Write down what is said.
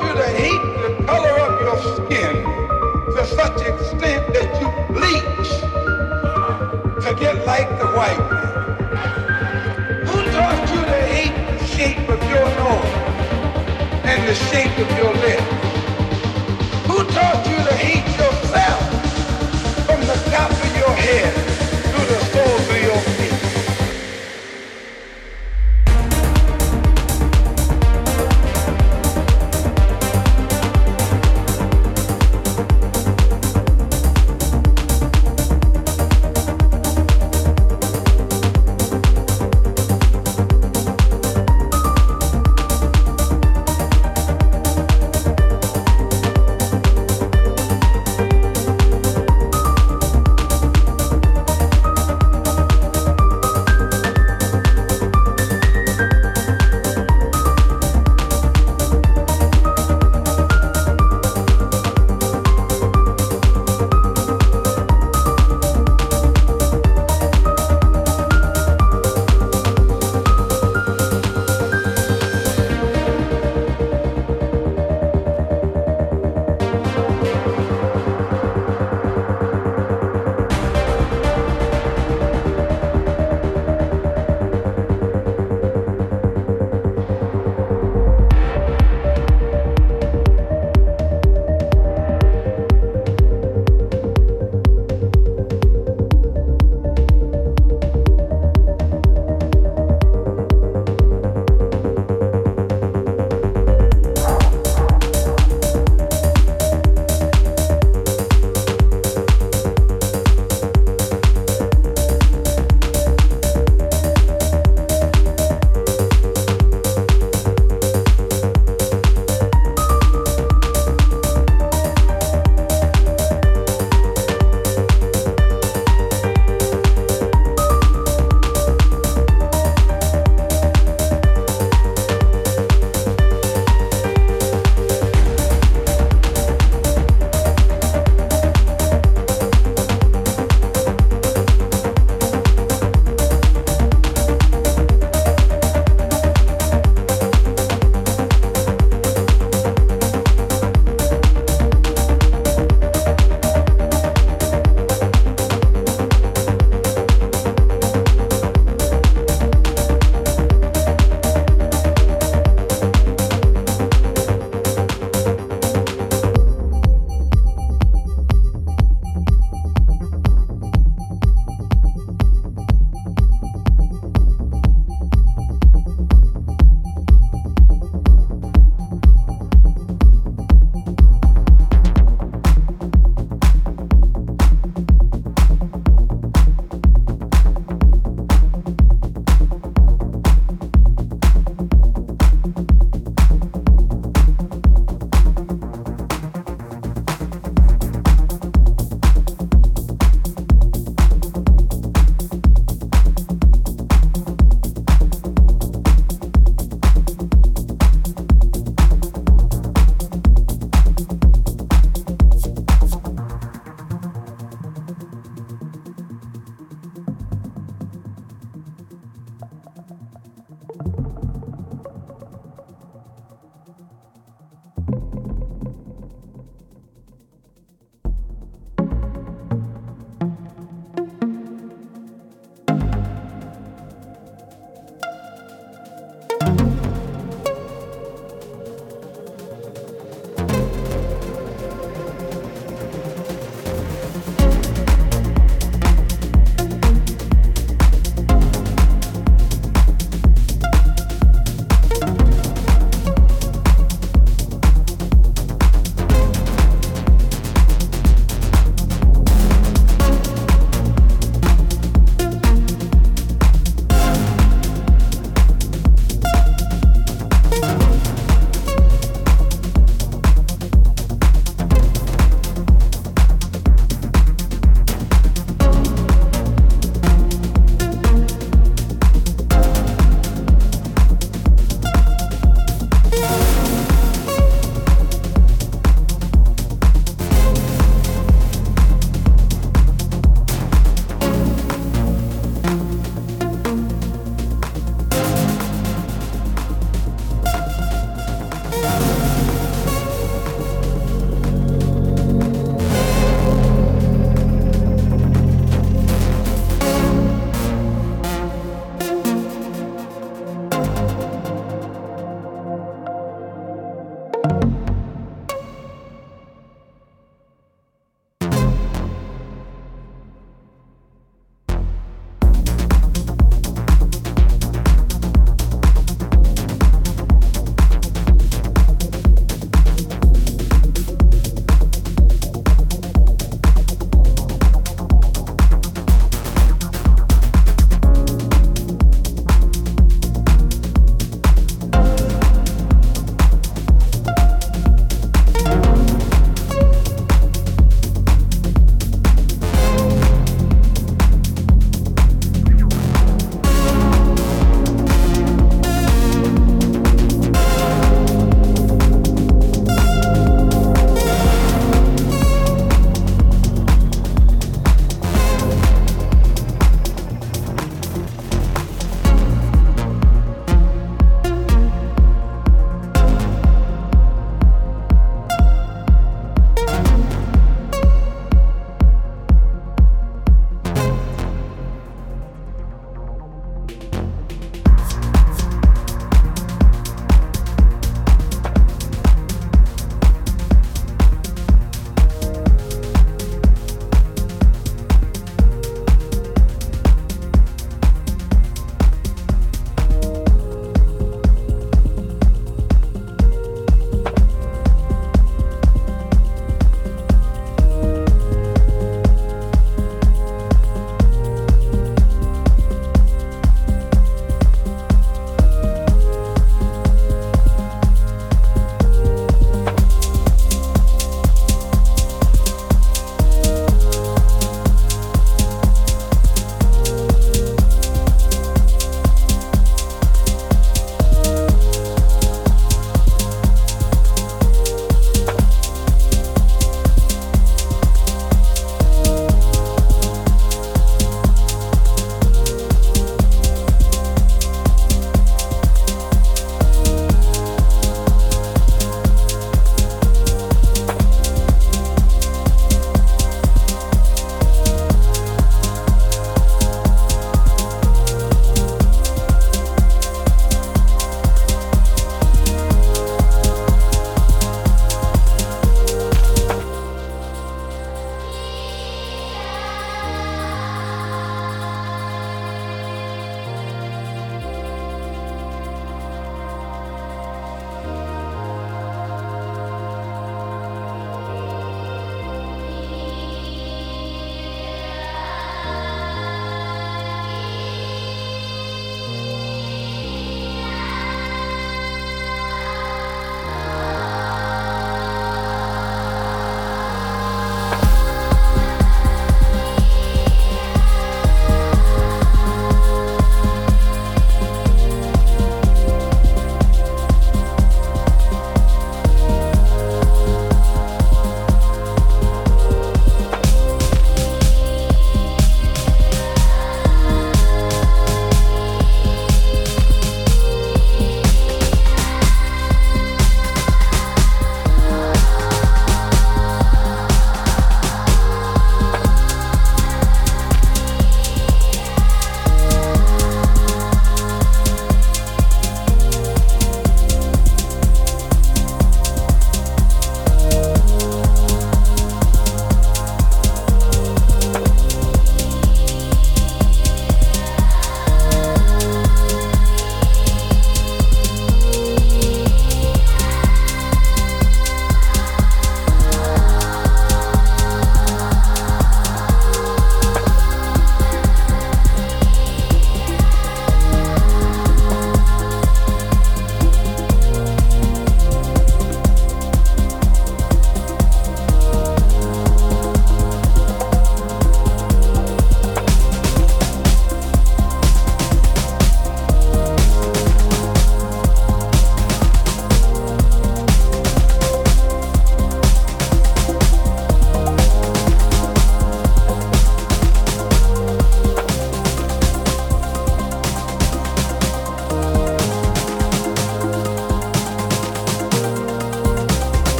you to hate the color of your skin to such extent that you bleach to get like the white man. Who taught you to hate the shape of your nose and the shape of your lips? Who taught you to hate yourself from the top of your head?